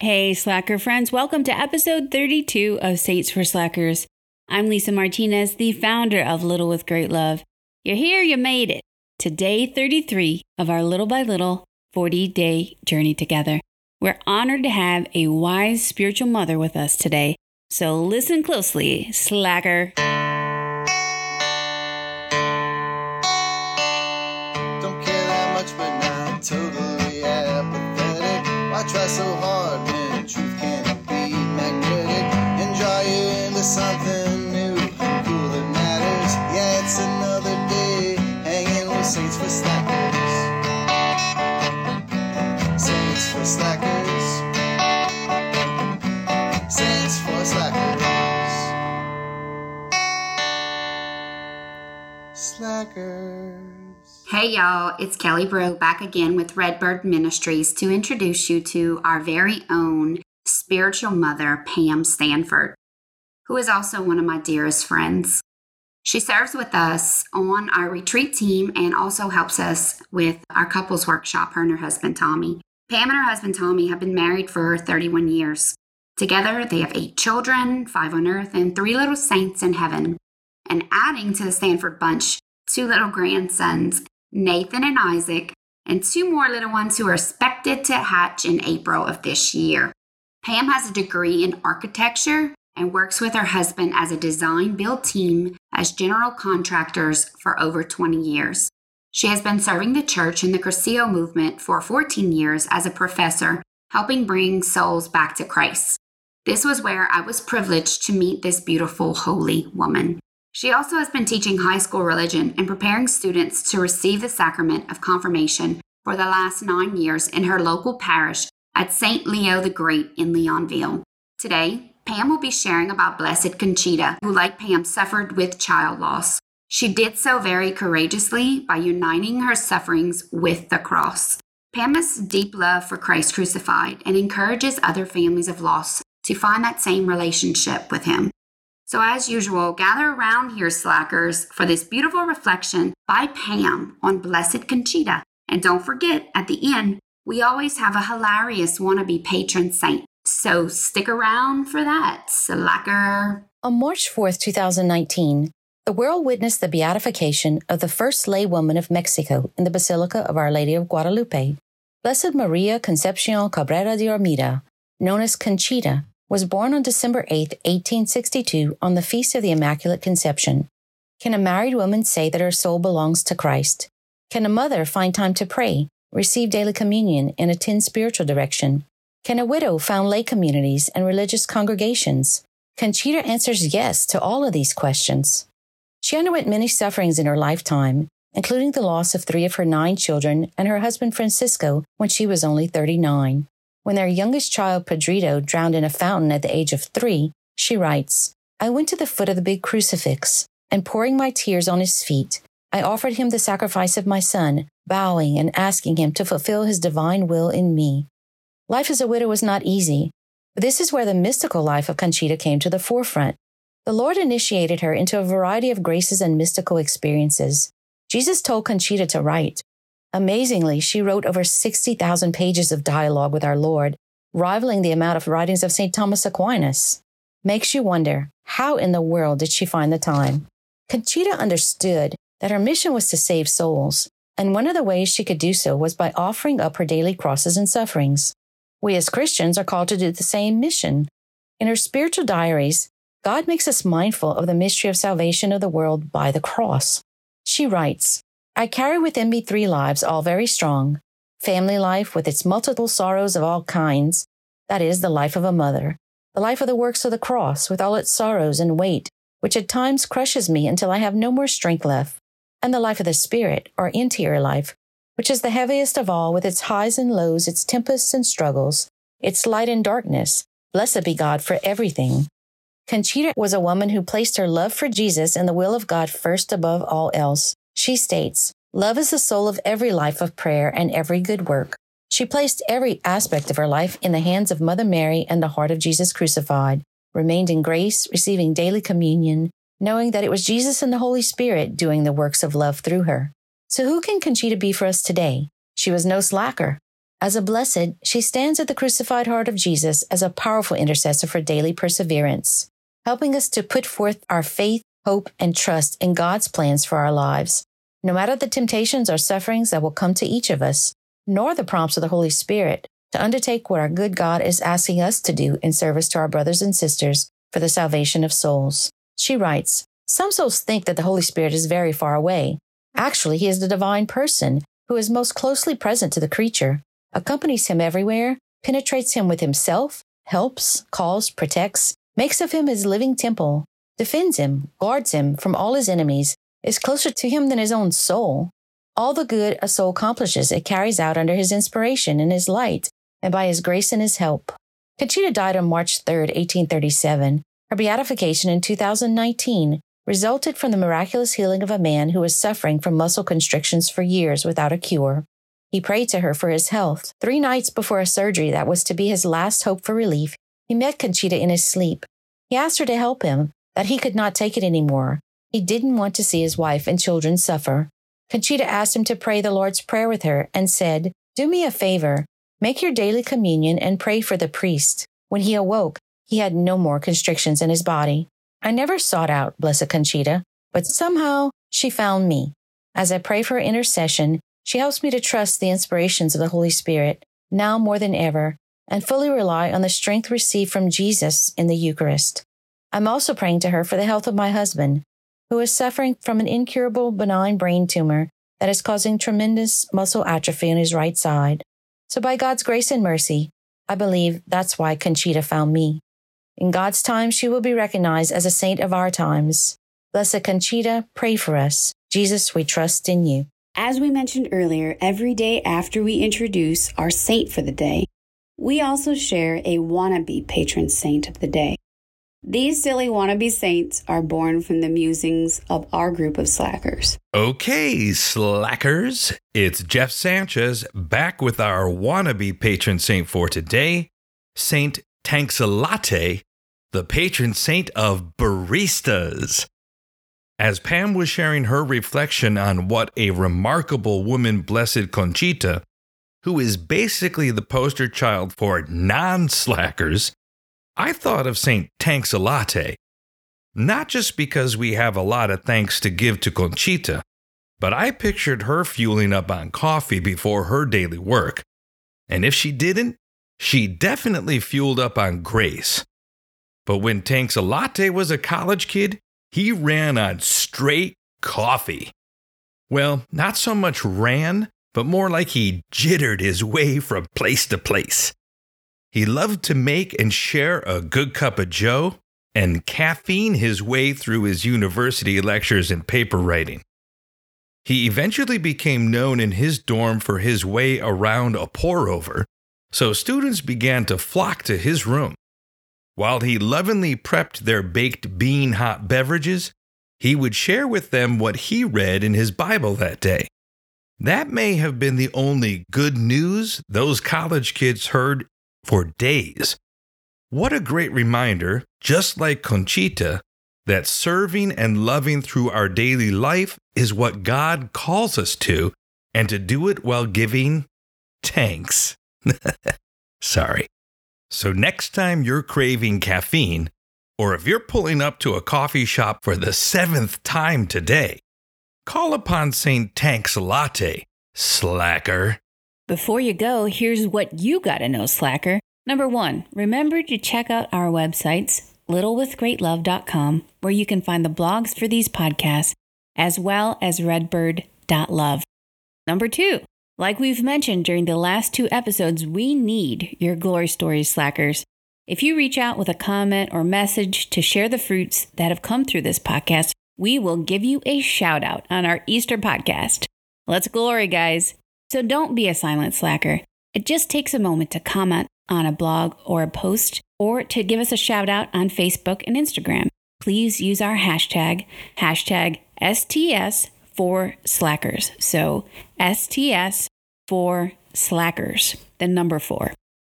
Hey, Slacker friends, welcome to episode 32 of Saints for Slackers. I'm Lisa Martinez, the founder of Little with Great Love. You're here, you made it to day 33 of our little by little 40 day journey together. We're honored to have a wise spiritual mother with us today, so listen closely, Slacker. Don't care that much, but totally apathetic. Why try so hard Hey y'all, it's Kelly Bro back again with Redbird Ministries to introduce you to our very own spiritual mother, Pam Stanford, who is also one of my dearest friends. She serves with us on our retreat team and also helps us with our couples workshop, her and her husband Tommy. Pam and her husband Tommy have been married for 31 years. Together, they have eight children, five on earth, and three little saints in heaven. And adding to the Stanford bunch, two little grandsons, Nathan and Isaac, and two more little ones who are expected to hatch in April of this year. Pam has a degree in architecture and works with her husband as a design build team as general contractors for over 20 years. She has been serving the church in the Cursillo movement for 14 years as a professor, helping bring souls back to Christ. This was where I was privileged to meet this beautiful, holy woman. She also has been teaching high school religion and preparing students to receive the sacrament of confirmation for the last nine years in her local parish at St. Leo the Great in Leonville. Today, Pam will be sharing about Blessed Conchita, who, like Pam, suffered with child loss. She did so very courageously by uniting her sufferings with the cross. Pam has deep love for Christ crucified and encourages other families of loss to find that same relationship with Him. So, as usual, gather around here, slackers, for this beautiful reflection by Pam on Blessed Conchita. And don't forget, at the end, we always have a hilarious wannabe patron saint. So, stick around for that, slacker. On March 4th, 2019, the world witnessed the beatification of the first lay woman of Mexico in the Basilica of Our Lady of Guadalupe. Blessed Maria Concepcion Cabrera de Armida, known as Conchita, was born on December 8, 1862, on the Feast of the Immaculate Conception. Can a married woman say that her soul belongs to Christ? Can a mother find time to pray, receive daily communion, and attend spiritual direction? Can a widow found lay communities and religious congregations? Conchita answers yes to all of these questions. She underwent many sufferings in her lifetime, including the loss of three of her nine children and her husband Francisco when she was only 39. When their youngest child, Pedrito, drowned in a fountain at the age of three, she writes, I went to the foot of the big crucifix, and pouring my tears on his feet, I offered him the sacrifice of my son, bowing and asking him to fulfill his divine will in me. Life as a widow was not easy, but this is where the mystical life of Conchita came to the forefront. The Lord initiated her into a variety of graces and mystical experiences. Jesus told Conchita to write, Amazingly, she wrote over 60,000 pages of dialogue with our Lord, rivaling the amount of writings of St. Thomas Aquinas. Makes you wonder, how in the world did she find the time? Conchita understood that her mission was to save souls, and one of the ways she could do so was by offering up her daily crosses and sufferings. We as Christians are called to do the same mission. In her spiritual diaries, God makes us mindful of the mystery of salvation of the world by the cross. She writes, I carry within me three lives, all very strong. Family life with its multiple sorrows of all kinds, that is, the life of a mother. The life of the works of the cross, with all its sorrows and weight, which at times crushes me until I have no more strength left. And the life of the spirit, or interior life, which is the heaviest of all, with its highs and lows, its tempests and struggles, its light and darkness. Blessed be God for everything. Conchita was a woman who placed her love for Jesus and the will of God first above all else. She states, Love is the soul of every life of prayer and every good work. She placed every aspect of her life in the hands of Mother Mary and the heart of Jesus crucified, remained in grace, receiving daily communion, knowing that it was Jesus and the Holy Spirit doing the works of love through her. So who can Conchita be for us today? She was no slacker. As a blessed, she stands at the crucified heart of Jesus as a powerful intercessor for daily perseverance, helping us to put forth our faith, hope, and trust in God's plans for our lives. No matter the temptations or sufferings that will come to each of us, nor the prompts of the Holy Spirit to undertake what our good God is asking us to do in service to our brothers and sisters for the salvation of souls. She writes, Some souls think that the Holy Spirit is very far away. Actually, he is the divine person who is most closely present to the creature accompanies him everywhere, penetrates him with himself, helps, calls, protects, makes of him his living temple, defends him, guards him from all his enemies, is closer to him than his own soul. All the good a soul accomplishes, it carries out under his inspiration and his light, and by his grace and his help. Conchita died on March 3, 1837. Her beatification in 2019 resulted from the miraculous healing of a man who was suffering from muscle constrictions for years without a cure. He prayed to her for his health. Three nights before a surgery that was to be his last hope for relief, he met Conchita in his sleep. He asked her to help him, that he could not take it anymore. He didn't want to see his wife and children suffer. Conchita asked him to pray the Lord's Prayer with her and said, Do me a favor. Make your daily communion and pray for the priest. When he awoke, he had no more constrictions in his body. I never sought out Blessed Conchita, but somehow she found me. As I pray for intercession, she helps me to trust the inspirations of the Holy Spirit now more than ever and fully rely on the strength received from Jesus in the Eucharist. I'm also praying to her for the health of my husband, who is suffering from an incurable benign brain tumor that is causing tremendous muscle atrophy on his right side. So, by God's grace and mercy, I believe that's why Conchita found me. In God's time, she will be recognized as a saint of our times. Blessed Conchita, pray for us. Jesus, we trust in you. As we mentioned earlier, every day after we introduce our saint for the day, we also share a wannabe patron saint of the day. These silly wannabe saints are born from the musings of our group of slackers. Okay, slackers, it's Jeff Sanchez back with our wannabe patron saint for today, Saint Tanksalate, the patron saint of baristas. As Pam was sharing her reflection on what a remarkable woman Blessed Conchita, who is basically the poster child for non slackers, I thought of St. Tanksalate. Not just because we have a lot of thanks to give to Conchita, but I pictured her fueling up on coffee before her daily work. And if she didn't, she definitely fueled up on grace. But when Tanksalate was a college kid, he ran on straight coffee. Well, not so much ran, but more like he jittered his way from place to place. He loved to make and share a good cup of joe and caffeine his way through his university lectures and paper writing. He eventually became known in his dorm for his way around a pour over, so students began to flock to his room. While he lovingly prepped their baked bean hot beverages, he would share with them what he read in his Bible that day. That may have been the only good news those college kids heard for days. What a great reminder, just like Conchita, that serving and loving through our daily life is what God calls us to, and to do it while giving tanks. Sorry. So, next time you're craving caffeine, or if you're pulling up to a coffee shop for the seventh time today, call upon St. Tank's Latte, slacker. Before you go, here's what you gotta know, slacker. Number one, remember to check out our websites, littlewithgreatlove.com, where you can find the blogs for these podcasts, as well as redbird.love. Number two, like we've mentioned during the last two episodes, we need your glory stories, slackers. If you reach out with a comment or message to share the fruits that have come through this podcast, we will give you a shout out on our Easter podcast. Let's glory, guys. So don't be a silent slacker. It just takes a moment to comment on a blog or a post or to give us a shout out on Facebook and Instagram. Please use our hashtag, hashtag STS for slackers. So STS for slackers, the number four.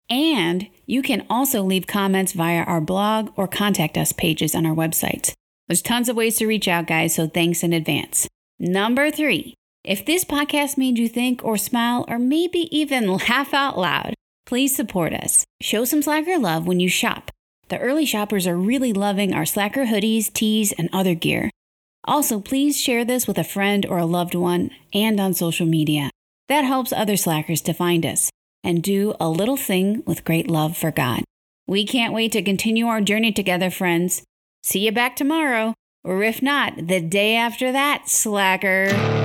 And you can also leave comments via our blog or contact us pages on our website. There's tons of ways to reach out, guys, so thanks in advance. Number three, If this podcast made you think or smile or maybe even laugh out loud, please support us. Show some Slacker love when you shop. The early shoppers are really loving our Slacker hoodies, tees, and other gear. Also, please share this with a friend or a loved one and on social media. That helps other slackers to find us and do a little thing with great love for God. We can't wait to continue our journey together, friends. See you back tomorrow, or if not, the day after that, slacker.